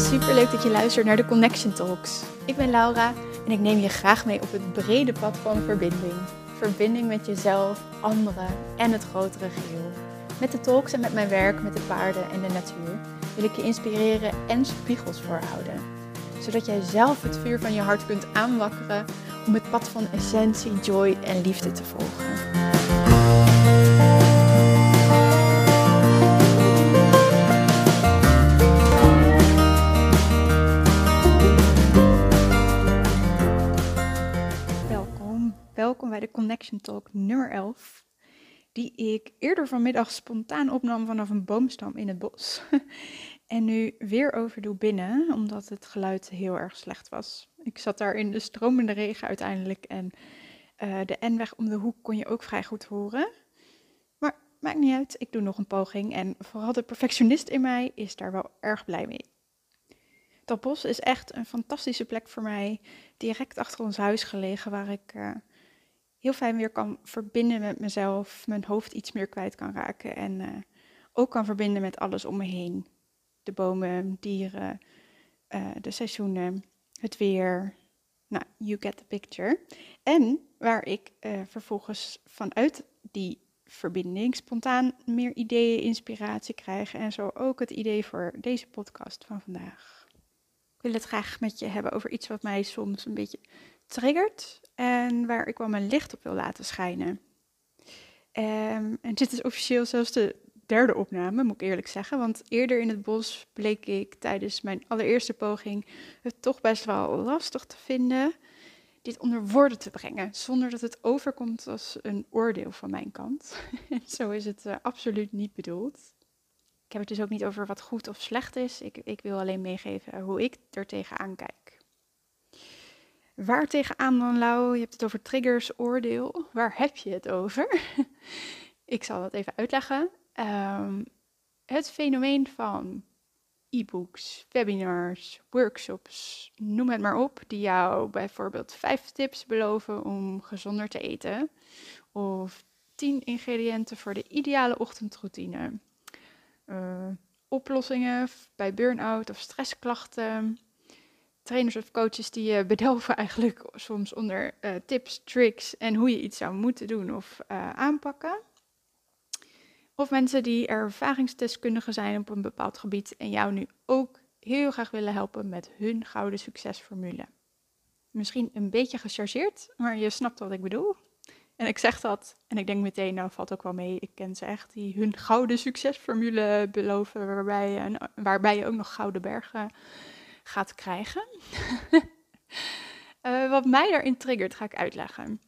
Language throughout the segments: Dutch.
super leuk dat je luistert naar de Connection Talks. Ik ben Laura en ik neem je graag mee op het brede pad van verbinding. Verbinding met jezelf, anderen en het grotere geheel. Met de talks en met mijn werk met de paarden en de natuur wil ik je inspireren en spiegels voorhouden. Zodat jij zelf het vuur van je hart kunt aanwakkeren om het pad van essentie, joy en liefde te volgen. Welkom, bij de Connection Talk nummer 11, die ik eerder vanmiddag spontaan opnam vanaf een boomstam in het bos. en nu weer overdoe binnen, omdat het geluid heel erg slecht was. Ik zat daar in de stromende regen uiteindelijk en uh, de N-weg om de hoek kon je ook vrij goed horen. Maar maakt niet uit, ik doe nog een poging en vooral de perfectionist in mij is daar wel erg blij mee. Dat bos is echt een fantastische plek voor mij, direct achter ons huis gelegen, waar ik uh, heel fijn weer kan verbinden met mezelf, mijn hoofd iets meer kwijt kan raken en uh, ook kan verbinden met alles om me heen. De bomen, dieren, de seizoenen, het weer. Nou, you get the picture. En waar ik uh, vervolgens vanuit die verbinding spontaan meer ideeën, inspiratie krijg. En zo ook het idee voor deze podcast van vandaag. Ik wil het graag met je hebben over iets wat mij soms een beetje triggert. En waar ik wel mijn licht op wil laten schijnen. Um, en dit is officieel zelfs de derde opname, moet ik eerlijk zeggen. Want eerder in het bos bleek ik tijdens mijn allereerste poging het toch best wel lastig te vinden dit onder woorden te brengen, zonder dat het overkomt als een oordeel van mijn kant. Zo is het uh, absoluut niet bedoeld. Ik heb het dus ook niet over wat goed of slecht is. Ik, ik wil alleen meegeven hoe ik er tegenaan kijk. Waar tegenaan dan, Lau? Je hebt het over triggers, oordeel. Waar heb je het over? ik zal dat even uitleggen. Um, het fenomeen van e-books, webinars, workshops, noem het maar op, die jou bijvoorbeeld vijf tips beloven om gezonder te eten, of tien ingrediënten voor de ideale ochtendroutine, uh, oplossingen bij burn-out of stressklachten, trainers of coaches die je bedelven eigenlijk soms onder uh, tips, tricks en hoe je iets zou moeten doen of uh, aanpakken. Of mensen die ervaringsdeskundigen zijn op een bepaald gebied en jou nu ook heel graag willen helpen met hun gouden succesformule. Misschien een beetje gechargeerd, maar je snapt wat ik bedoel. En ik zeg dat en ik denk meteen, nou valt ook wel mee, ik ken ze echt, die hun gouden succesformule beloven, waarbij waarbij je ook nog gouden bergen gaat krijgen. uh, wat mij daarin triggert, ga ik uitleggen.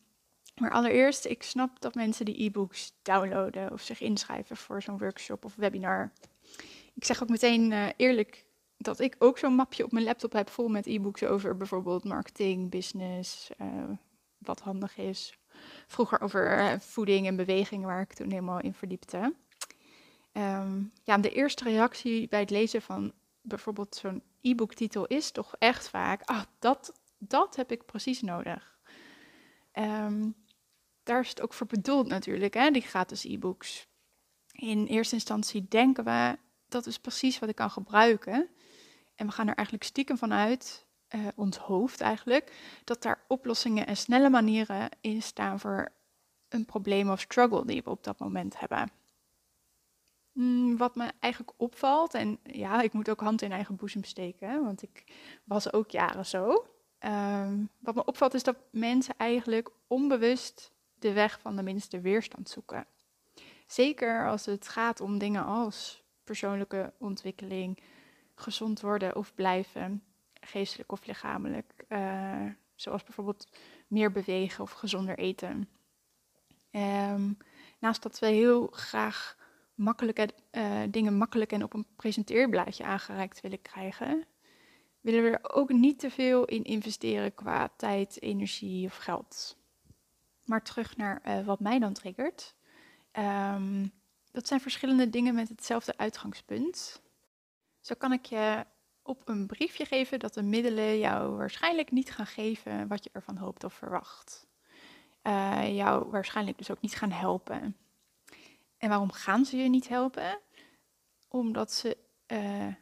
Maar allereerst, ik snap dat mensen die e-books downloaden of zich inschrijven voor zo'n workshop of webinar. Ik zeg ook meteen uh, eerlijk dat ik ook zo'n mapje op mijn laptop heb vol met e-books over bijvoorbeeld marketing, business, uh, wat handig is. Vroeger over voeding en beweging, waar ik toen helemaal in verdiepte. Um, ja, de eerste reactie bij het lezen van bijvoorbeeld zo'n e-booktitel is toch echt vaak, ah, dat, dat heb ik precies nodig. Um, daar is het ook voor bedoeld natuurlijk, hè, die gratis e-books. In eerste instantie denken we, dat is precies wat ik kan gebruiken. En we gaan er eigenlijk stiekem vanuit, uh, ons hoofd eigenlijk, dat daar oplossingen en snelle manieren in staan voor een probleem of struggle die we op dat moment hebben. Mm, wat me eigenlijk opvalt, en ja, ik moet ook hand in eigen boezem steken, want ik was ook jaren zo. Um, wat me opvalt is dat mensen eigenlijk onbewust de weg van de minste weerstand zoeken. Zeker als het gaat om dingen als persoonlijke ontwikkeling, gezond worden of blijven, geestelijk of lichamelijk. Uh, zoals bijvoorbeeld meer bewegen of gezonder eten. Um, naast dat we heel graag makkelijke, uh, dingen makkelijk en op een presenteerblaadje aangereikt willen krijgen, willen we er ook niet te veel in investeren qua tijd, energie of geld. Maar terug naar uh, wat mij dan triggert. Um, dat zijn verschillende dingen met hetzelfde uitgangspunt. Zo kan ik je op een briefje geven dat de middelen jou waarschijnlijk niet gaan geven wat je ervan hoopt of verwacht. Uh, jou waarschijnlijk dus ook niet gaan helpen. En waarom gaan ze je niet helpen? Omdat ze uh,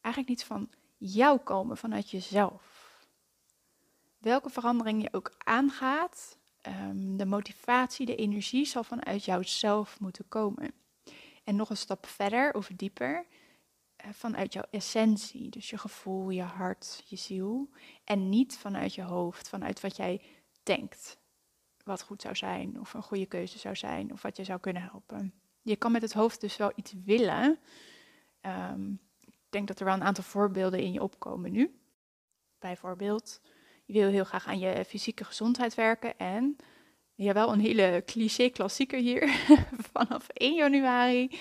eigenlijk niet van jou komen, vanuit jezelf. Welke verandering je ook aangaat, um, de motivatie, de energie zal vanuit jouzelf moeten komen. En nog een stap verder of dieper, uh, vanuit jouw essentie, dus je gevoel, je hart, je ziel. En niet vanuit je hoofd, vanuit wat jij denkt wat goed zou zijn, of een goede keuze zou zijn, of wat je zou kunnen helpen. Je kan met het hoofd dus wel iets willen. Um, ik denk dat er wel een aantal voorbeelden in je opkomen nu. Bijvoorbeeld, je wil heel graag aan je fysieke gezondheid werken en ja, wel een hele cliché klassieker hier. Vanaf 1 januari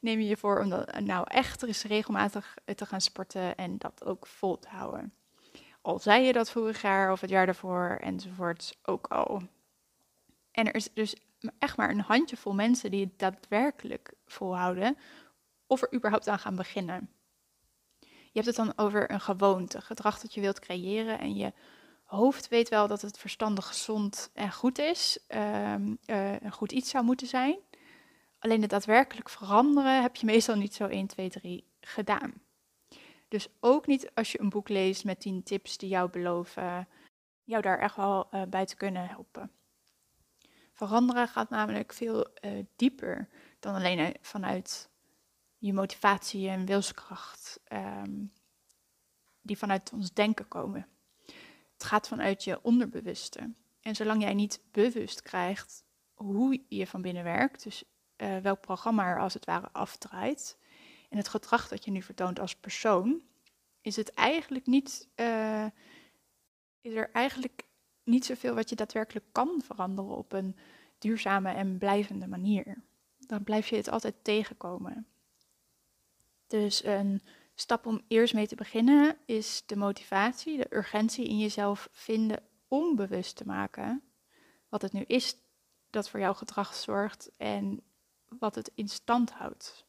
neem je je voor om dat nou echt eens regelmatig te gaan sporten en dat ook vol te houden. Al zei je dat vorig jaar of het jaar daarvoor enzovoort ook al. En er is dus echt maar een handjevol mensen die het daadwerkelijk volhouden of er überhaupt aan gaan beginnen. Je hebt het dan over een gewoonte, gedrag dat je wilt creëren en je hoofd weet wel dat het verstandig, gezond en goed is, um, uh, een goed iets zou moeten zijn. Alleen het daadwerkelijk veranderen heb je meestal niet zo 1, 2, 3 gedaan. Dus ook niet als je een boek leest met 10 tips die jou beloven jou daar echt wel uh, bij te kunnen helpen. Veranderen gaat namelijk veel uh, dieper dan alleen vanuit je motivatie en wilskracht, um, die vanuit ons denken komen. Het gaat vanuit je onderbewuste. En zolang jij niet bewust krijgt hoe je van binnen werkt, dus uh, welk programma er als het ware afdraait, en het gedrag dat je nu vertoont als persoon, is het eigenlijk niet, is er eigenlijk niet zoveel wat je daadwerkelijk kan veranderen op een duurzame en blijvende manier. Dan blijf je het altijd tegenkomen. Dus een stap om eerst mee te beginnen is de motivatie, de urgentie in jezelf vinden om bewust te maken wat het nu is dat voor jouw gedrag zorgt en wat het in stand houdt.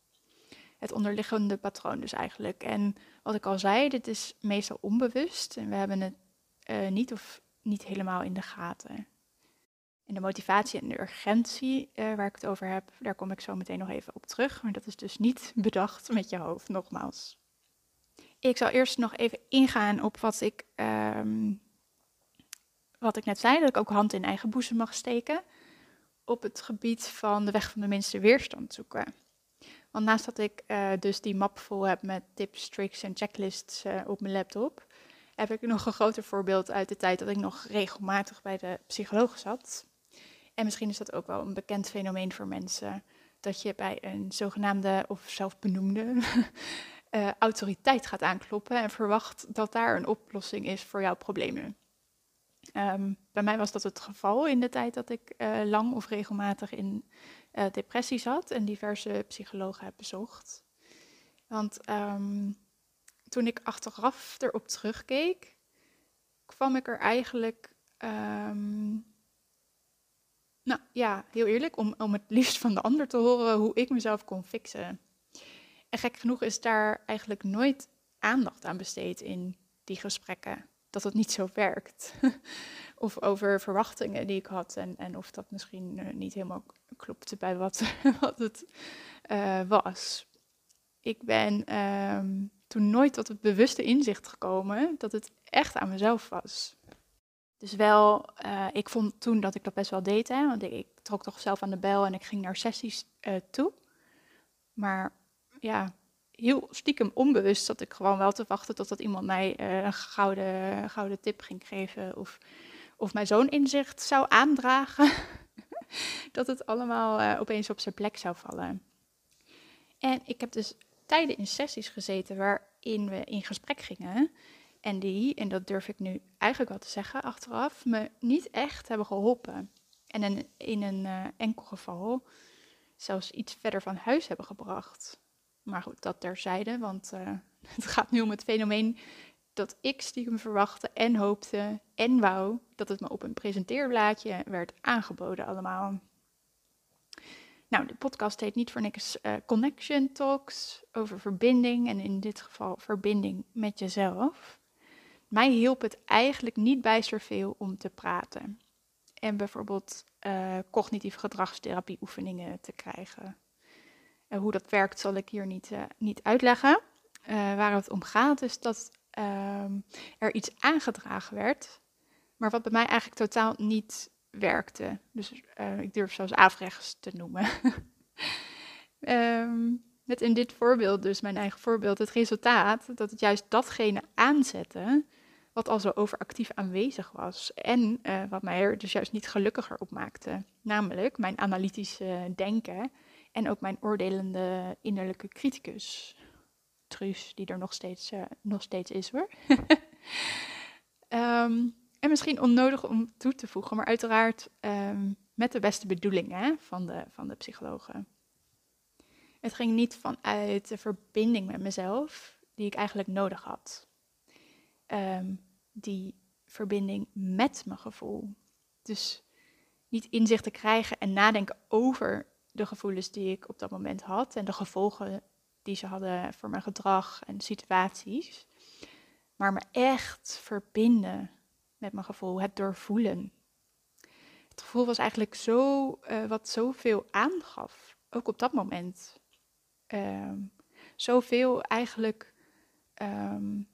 Het onderliggende patroon dus eigenlijk. En wat ik al zei, dit is meestal onbewust en we hebben het uh, niet of niet helemaal in de gaten. En de motivatie en de urgentie uh, waar ik het over heb, daar kom ik zo meteen nog even op terug. Maar dat is dus niet bedacht met je hoofd, nogmaals. Ik zal eerst nog even ingaan op wat ik, um, wat ik net zei, dat ik ook hand in eigen boezem mag steken. Op het gebied van de weg van de minste weerstand zoeken. Want naast dat ik uh, dus die map vol heb met tips, tricks en checklists uh, op mijn laptop, heb ik nog een groter voorbeeld uit de tijd dat ik nog regelmatig bij de psycholoog zat. En misschien is dat ook wel een bekend fenomeen voor mensen, dat je bij een zogenaamde of zelfbenoemde uh, autoriteit gaat aankloppen en verwacht dat daar een oplossing is voor jouw problemen. Um, bij mij was dat het geval in de tijd dat ik uh, lang of regelmatig in uh, depressie zat en diverse psychologen heb bezocht. Want um, toen ik achteraf erop terugkeek, kwam ik er eigenlijk, um, nou ja, heel eerlijk, om, om het liefst van de ander te horen hoe ik mezelf kon fixen. En gek genoeg is daar eigenlijk nooit aandacht aan besteed in die gesprekken. Dat het niet zo werkt. of over verwachtingen die ik had en, en of dat misschien uh, niet helemaal klopte bij wat, wat het uh, was. Ik ben um, toen nooit tot het bewuste inzicht gekomen dat het echt aan mezelf was. Dus wel, uh, ik vond toen dat ik dat best wel deed, hè, want ik, trok toch zelf aan de bel en ik ging naar sessies toe. Maar ja, heel stiekem onbewust zat ik gewoon wel te wachten totdat iemand mij uh, een gouden, gouden tip ging geven. Of, of mij zo'n inzicht zou aandragen. dat het allemaal opeens op zijn plek zou vallen. En ik heb dus tijden in sessies gezeten waarin we in gesprek gingen. En die, en dat durf ik nu eigenlijk wel te zeggen achteraf, me niet echt hebben geholpen. En in, in een uh, enkel geval zelfs iets verder van huis hebben gebracht. Maar goed, dat terzijde, want uh, het gaat nu om het fenomeen dat ik stiekem verwachtte en hoopte en wou dat het me op een presenteerblaadje werd aangeboden allemaal. Nou, de podcast heet niet voor niks uh, Connection Talks over verbinding en in dit geval verbinding met jezelf. Mij hielp het eigenlijk niet bijster veel om te praten en bijvoorbeeld uh, cognitieve gedragstherapie oefeningen te krijgen. Uh, hoe dat werkt zal ik hier niet, niet uitleggen. waar het om gaat is dat ehm, er iets aangedragen werd, maar wat bij mij eigenlijk totaal niet werkte. Dus uh, ik durf zelfs afrechts te noemen. um, met in dit voorbeeld, dus mijn eigen voorbeeld, het resultaat dat het juist datgene aanzette wat al zo overactief aanwezig was. En uh, wat mij er dus juist niet gelukkiger op maakte. Namelijk mijn analytische denken en ook mijn oordelende innerlijke criticus. Truus, die er nog steeds, uh, nog steeds is hoor. um, en misschien onnodig om toe te voegen, maar uiteraard um, met de beste bedoelingen van de, van de psychologen. Het ging niet vanuit de verbinding met mezelf, die ik eigenlijk nodig had. Um, die verbinding met mijn gevoel. Dus niet inzicht te krijgen en nadenken over de gevoelens die ik op dat moment had en de gevolgen die ze hadden voor mijn gedrag en situaties. Maar me echt verbinden met mijn gevoel, het doorvoelen. Het gevoel was eigenlijk zo, uh, wat zoveel aangaf, ook op dat moment. Um, zoveel eigenlijk, um,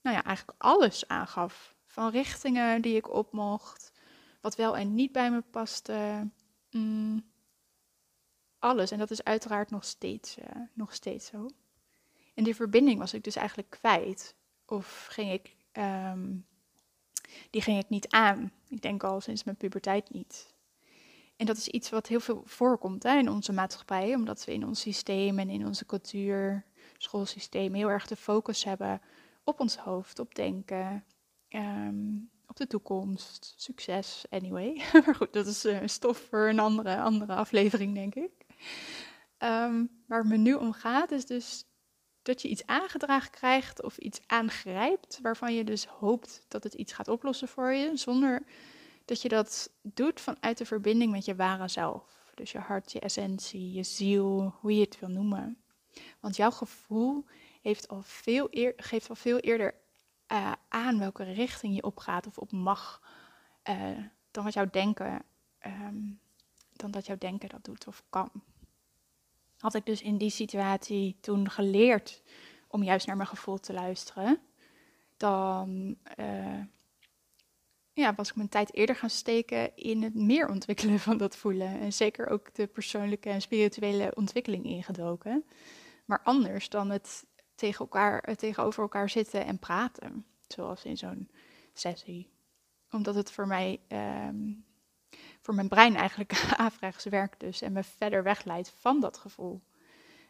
nou ja, eigenlijk alles aangaf. Van richtingen die ik op mocht, wat wel en niet bij me paste. Mm, alles. En dat is uiteraard nog steeds, uh, nog steeds zo. En die verbinding was ik dus eigenlijk kwijt. Of ging ik, um, die ging ik niet aan. Ik denk al sinds mijn puberteit niet. En dat is iets wat heel veel voorkomt hè, in onze maatschappij, omdat we in ons systeem en in onze cultuur, schoolsysteem, heel erg de focus hebben op ons hoofd, op denken, um, op de toekomst, succes, anyway. maar goed, dat is uh, stof voor een andere, andere aflevering, denk ik. Um, waar het me nu om gaat, is dus dat je iets aangedragen krijgt of iets aangrijpt, waarvan je dus hoopt dat het iets gaat oplossen voor je, zonder dat je dat doet vanuit de verbinding met je ware zelf. Dus je hart, je essentie, je ziel, hoe je het wil noemen. Want jouw gevoel heeft veel geeft al veel eerder uh, aan welke richting je opgaat of op mag, uh, dan wat jouw denken, um, dan dat jouw denken dat doet of kan. Had ik dus in die situatie toen geleerd om juist naar mijn gevoel te luisteren, dan uh, ja, was ik mijn tijd eerder gaan steken in het meer ontwikkelen van dat voelen. En zeker ook de persoonlijke en spirituele ontwikkeling ingedoken. Maar anders dan het, tegen elkaar, het tegenover elkaar zitten en praten. Zoals in zo'n sessie. Omdat het voor mij, um, voor mijn brein eigenlijk averechts werkt dus. En me verder wegleidt van dat gevoel.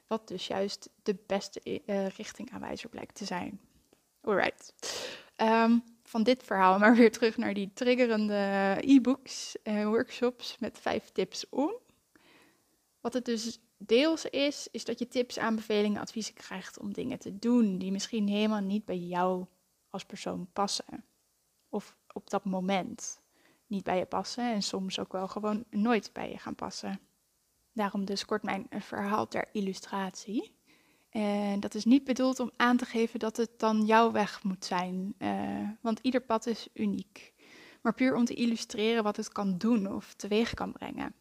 Wat dus juist de beste uh, richtingaanwijzer blijkt te zijn. Alright. Um, van dit verhaal, maar weer terug naar die triggerende e-books en workshops met vijf tips om. Wat het dus deels is, is dat je tips, aanbevelingen, adviezen krijgt om dingen te doen die misschien helemaal niet bij jou als persoon passen. Of op dat moment niet bij je passen en soms ook wel gewoon nooit bij je gaan passen. Daarom dus kort mijn verhaal ter illustratie. En dat is niet bedoeld om aan te geven dat het dan jouw weg moet zijn, uh, want ieder pad is uniek. Maar puur om te illustreren wat het kan doen of teweeg kan brengen.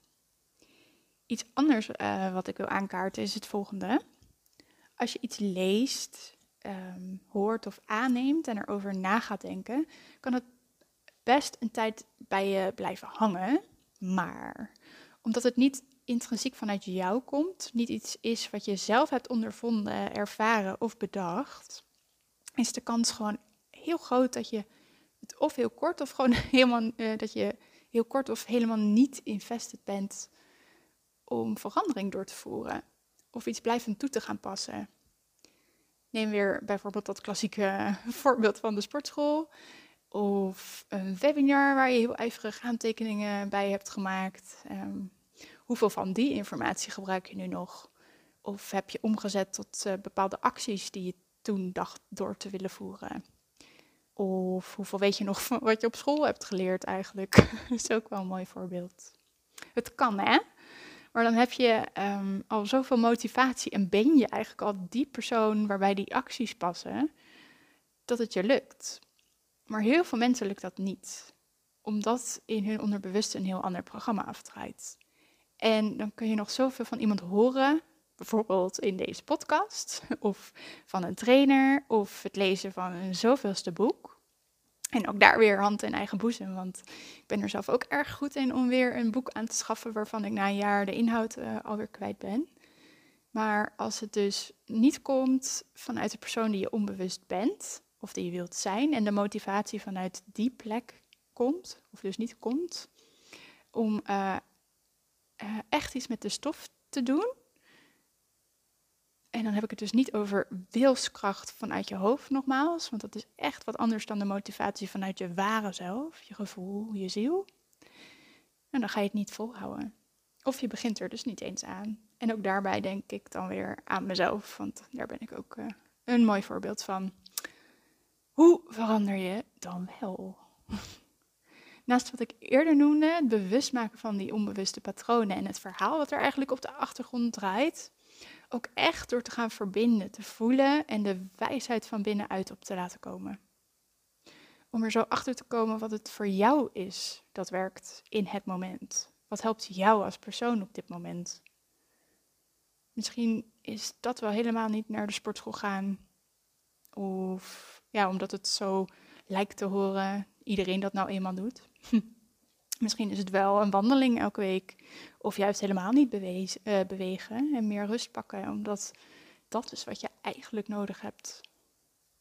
Iets anders wat ik wil aankaarten is het volgende. Als je iets leest, um, hoort of aanneemt en erover na gaat denken, kan het best een tijd bij je blijven hangen. Maar omdat het niet intrinsiek vanuit jou komt, niet iets is wat je zelf hebt ondervonden, ervaren of bedacht, is de kans gewoon heel groot dat je het of heel kort of gewoon helemaal uh, dat je heel kort of helemaal niet invested bent om verandering door te voeren of iets blijvend toe te gaan passen. Neem weer bijvoorbeeld dat klassieke voorbeeld van de sportschool. Of een webinar waar je heel ijverig aantekeningen bij hebt gemaakt. Um, hoeveel van die informatie gebruik je nu nog? Of heb je omgezet tot uh, bepaalde acties die je toen dacht door te willen voeren? Of hoeveel weet je nog van wat je op school hebt geleerd eigenlijk? dat is ook wel een mooi voorbeeld. Het kan hè, maar dan heb je um, al zoveel motivatie en ben je eigenlijk al die persoon waarbij die acties passen, dat het je lukt. Maar heel veel mensen lukt dat niet, omdat in hun onderbewuste een heel ander programma afdraait. En dan kun je nog zoveel van iemand horen bijvoorbeeld in deze podcast, of van een trainer, of het lezen van een zoveelste boek. En ook daar weer hand in eigen boezem, want ik ben er zelf ook erg goed in om weer een boek aan te schaffen waarvan ik na een jaar de inhoud uh, alweer kwijt ben. Maar als het dus niet komt vanuit de persoon die je onbewust bent, of die je wilt zijn, en de motivatie vanuit die plek komt, of dus niet komt, om uh, uh, echt iets met de stof te doen. En dan heb ik het dus niet over wilskracht vanuit je hoofd nogmaals, want dat is echt wat anders dan de motivatie vanuit je ware zelf, je gevoel, je ziel. En dan ga je het niet volhouden. Of je begint er dus niet eens aan. En ook daarbij denk ik dan weer aan mezelf, want daar ben ik ook uh, een mooi voorbeeld van. Hoe verander je dan wel? Naast wat ik eerder noemde, het bewust maken van die onbewuste patronen en het verhaal wat er eigenlijk op de achtergrond draait, ook echt door te gaan verbinden, te voelen en de wijsheid van binnenuit op te laten komen. Om er zo achter te komen wat het voor jou is dat werkt in het moment. Wat helpt jou als persoon op dit moment? Misschien is dat wel helemaal niet naar de sportschool gaan. Of ja, omdat het zo lijkt te horen, iedereen dat nou eenmaal doet. Misschien is het wel een wandeling elke week. Of juist helemaal niet uh, bewegen en meer rust pakken. Omdat dat is wat je eigenlijk nodig hebt.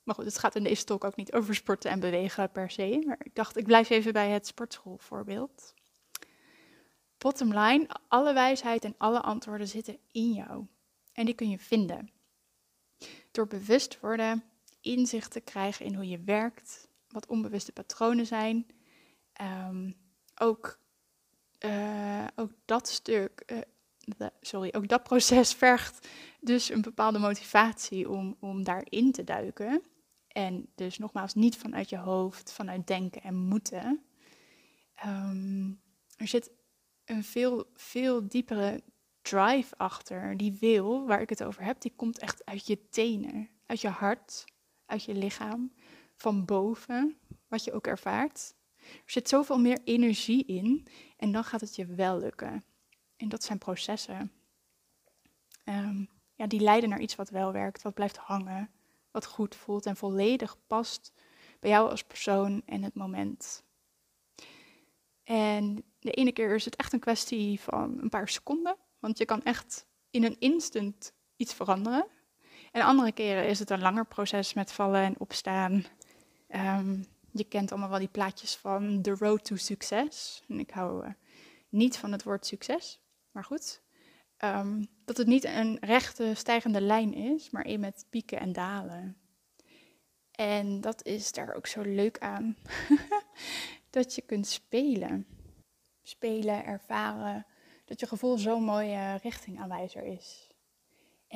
Maar goed, het gaat in deze talk ook niet over sporten en bewegen per se. Maar ik dacht, ik blijf even bij het sportschoolvoorbeeld. Bottom line, alle wijsheid en alle antwoorden zitten in jou. En die kun je vinden. Door bewust worden, inzicht te krijgen in hoe je werkt, wat onbewuste patronen zijn. Um, ook, uh, ook dat stuk, uh, sorry, ook dat proces vergt dus een bepaalde motivatie om, om daarin te duiken. En dus nogmaals, niet vanuit je hoofd, vanuit denken en moeten. Um, er zit een veel, veel diepere drive achter. Die wil, waar ik het over heb, die komt echt uit je tenen, uit je hart, uit je lichaam, van boven, wat je ook ervaart. Er zit zoveel meer energie in en dan gaat het je wel lukken. En dat zijn processen. Um, ja, die leiden naar iets wat wel werkt, wat blijft hangen, wat goed voelt en volledig past bij jou als persoon en het moment. En de ene keer is het echt een kwestie van een paar seconden, want je kan echt in een instant iets veranderen. En andere keren is het een langer proces met vallen en opstaan. Um, je kent allemaal wel die plaatjes van The Road to Success. En ik hou uh, niet van het woord succes, maar goed. Um, dat het niet een rechte stijgende lijn is, maar een met pieken en dalen. En dat is daar ook zo leuk aan. dat je kunt spelen. Spelen, ervaren. Dat je gevoel zo'n mooie richtingaanwijzer is.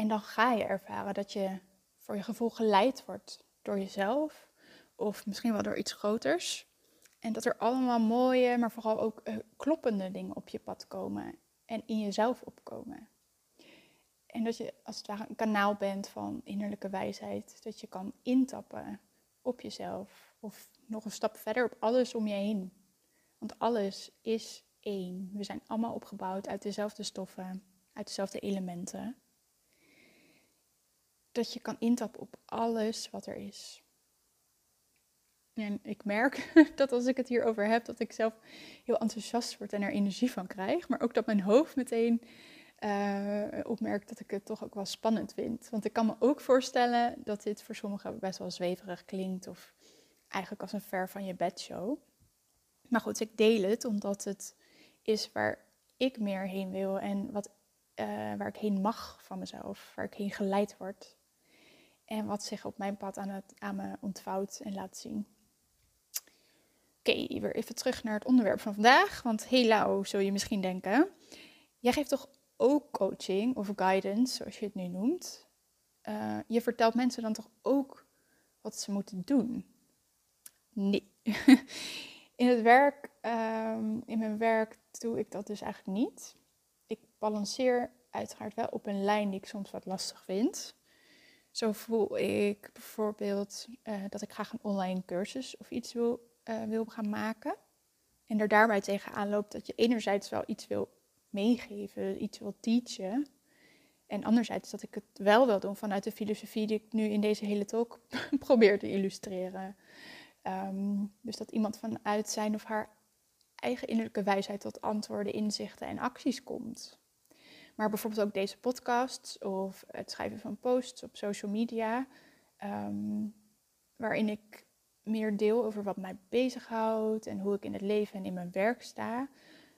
En dan ga je ervaren dat je voor je gevoel geleid wordt door jezelf of misschien wel door iets groters. En dat er allemaal mooie, maar vooral ook uh, kloppende dingen op je pad komen en in jezelf opkomen. En dat je als het ware een kanaal bent van innerlijke wijsheid, dat je kan intappen op jezelf of nog een stap verder op alles om je heen. Want alles is één. We zijn allemaal opgebouwd uit dezelfde stoffen, uit dezelfde elementen. Dat je kan intappen op alles wat er is. En ik merk dat als ik het hierover heb, dat ik zelf heel enthousiast word en er energie van krijg. Maar ook dat mijn hoofd meteen uh, opmerkt dat ik het toch ook wel spannend vind. Want ik kan me ook voorstellen dat dit voor sommigen best wel zweverig klinkt. Of eigenlijk als een ver van je bedshow. Maar goed, ik deel het omdat het is waar ik meer heen wil. En wat, uh, waar ik heen mag van mezelf. Waar ik heen geleid word. En wat zich op mijn pad aan, het, aan me ontvouwt en laat zien. Oké, weer even terug naar het onderwerp van vandaag. Want hey zul je misschien denken. Jij geeft toch ook coaching of guidance, zoals je het nu noemt. Uh, je vertelt mensen dan toch ook wat ze moeten doen? Nee. in het werk, um, in mijn werk doe ik dat dus eigenlijk niet. Ik balanceer uiteraard wel op een lijn die ik soms wat lastig vind. Zo voel ik bijvoorbeeld uh, dat ik graag een online cursus of iets wil uh, wil gaan maken. En er daarbij tegenaan loopt dat je enerzijds wel iets wil meegeven, iets wil teachen. En anderzijds dat ik het wel wil doen vanuit de filosofie die ik nu in deze hele talk probeer te illustreren. Ehm, dus dat iemand vanuit zijn of haar eigen innerlijke wijsheid tot antwoorden, inzichten en acties komt. Maar bijvoorbeeld ook deze podcast of het schrijven van posts op social media, ehm, waarin ik meer deel over wat mij bezighoudt en hoe ik in het leven en in mijn werk sta.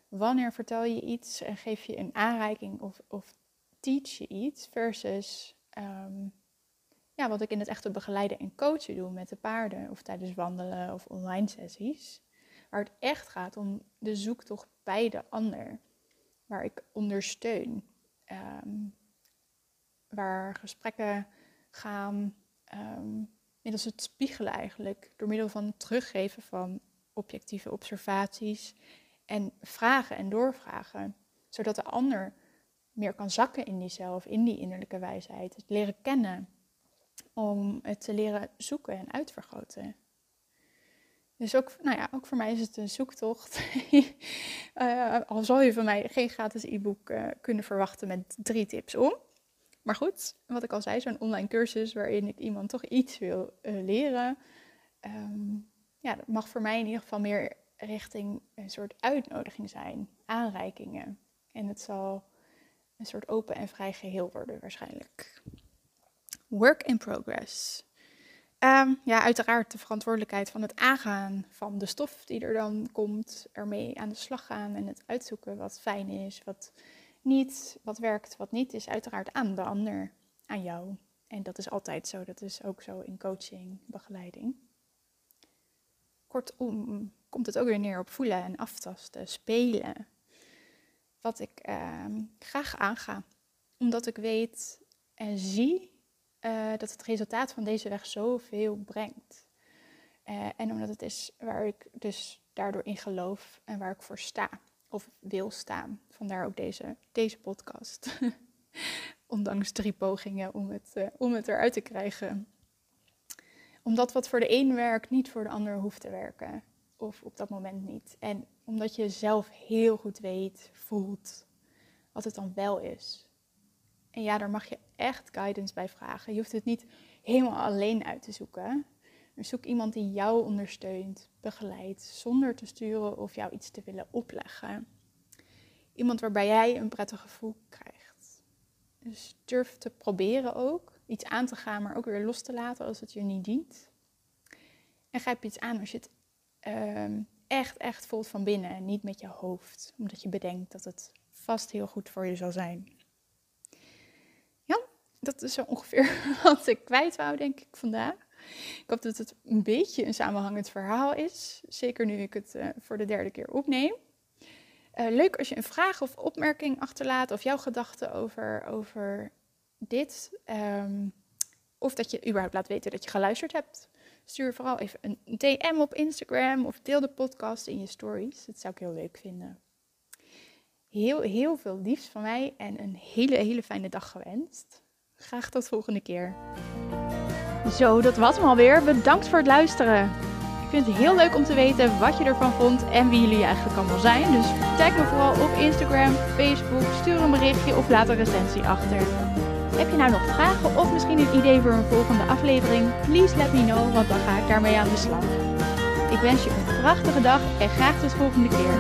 Wanneer vertel je iets en geef je een aanreiking of, of teach je iets versus ehm, ja, wat ik in het echte begeleiden en coachen doe met de paarden of tijdens wandelen of online sessies. Waar het echt gaat om de zoektocht bij de ander. Waar ik ondersteun. Ehm, waar gesprekken gaan um, middels het spiegelen eigenlijk. Door middel van het teruggeven van objectieve observaties. En vragen en doorvragen. Zodat de ander meer kan zakken in diezelf, in die innerlijke wijsheid. Het leren kennen. Om het te leren zoeken en uitvergroten. Dus ook, nou ja, ook voor mij is het een zoektocht. uh, al zal je van mij geen gratis e-book uh, kunnen verwachten met drie tips om. Maar goed, wat ik al zei, zo'n online cursus waarin ik iemand toch iets wil uh, leren. Um, ja, dat mag voor mij in ieder geval meer richting een soort uitnodiging zijn, aanreikingen. En het zal een soort open en vrij geheel worden waarschijnlijk. Work in progress. Um, ja, uiteraard de verantwoordelijkheid van het aangaan van de stof die er dan komt, ermee aan de slag gaan en het uitzoeken wat fijn is, wat niet, wat werkt, wat niet, is uiteraard aan de ander, aan jou. En dat is altijd zo, dat is ook zo in coaching, begeleiding. Kortom, komt het ook weer neer op voelen en aftasten, spelen. Wat ik uh, graag aanga, omdat ik weet en zie uh, dat het resultaat van deze weg zoveel brengt. Uh, en omdat het is waar ik dus daardoor in geloof en waar ik voor sta of wil staan. Vandaar ook deze, deze podcast. Ondanks drie pogingen om het, uh, om het eruit te krijgen. Omdat wat voor de een werkt, niet voor de ander hoeft te werken. Of op dat moment niet. En omdat je zelf heel goed weet, voelt wat het dan wel is. En ja, daar mag je echt guidance bij vragen. Je hoeft het niet helemaal alleen uit te zoeken. Maar zoek iemand die jou ondersteunt, begeleidt, zonder te sturen of jou iets te willen opleggen. Iemand waarbij jij een prettig gevoel krijgt. Dus durf te proberen ook. Iets aan te gaan, maar ook weer los te laten als het je niet dient. En grijp iets aan als je het uh, echt, echt voelt van binnen en niet met je hoofd. Omdat je bedenkt dat het vast heel goed voor je zal zijn dat is zo ongeveer wat ik kwijt wou, denk ik, vandaag. Ik hoop dat het een beetje een samenhangend verhaal is. Zeker nu ik het uh, voor de derde keer opneem. Uh, leuk als je een vraag of opmerking achterlaat of jouw gedachten over, over dit. Um, of dat je überhaupt laat weten dat je geluisterd hebt. Stuur vooral even een DM op Instagram of deel de podcast in je stories. Dat zou ik heel leuk vinden. Heel, heel veel liefs van mij en een hele, hele fijne dag gewenst. Graag tot volgende keer. Zo, dat was hem alweer. Bedankt voor het luisteren. Ik vind het heel leuk om te weten wat je ervan vond en wie jullie eigenlijk allemaal zijn. Dus tag me vooral op Instagram, Facebook, stuur een berichtje of laat een recensie achter. Heb je nou nog vragen of misschien een idee voor een volgende aflevering? Please let me know, want dan ga ik daarmee aan de slag. Ik wens je een prachtige dag en graag tot volgende keer.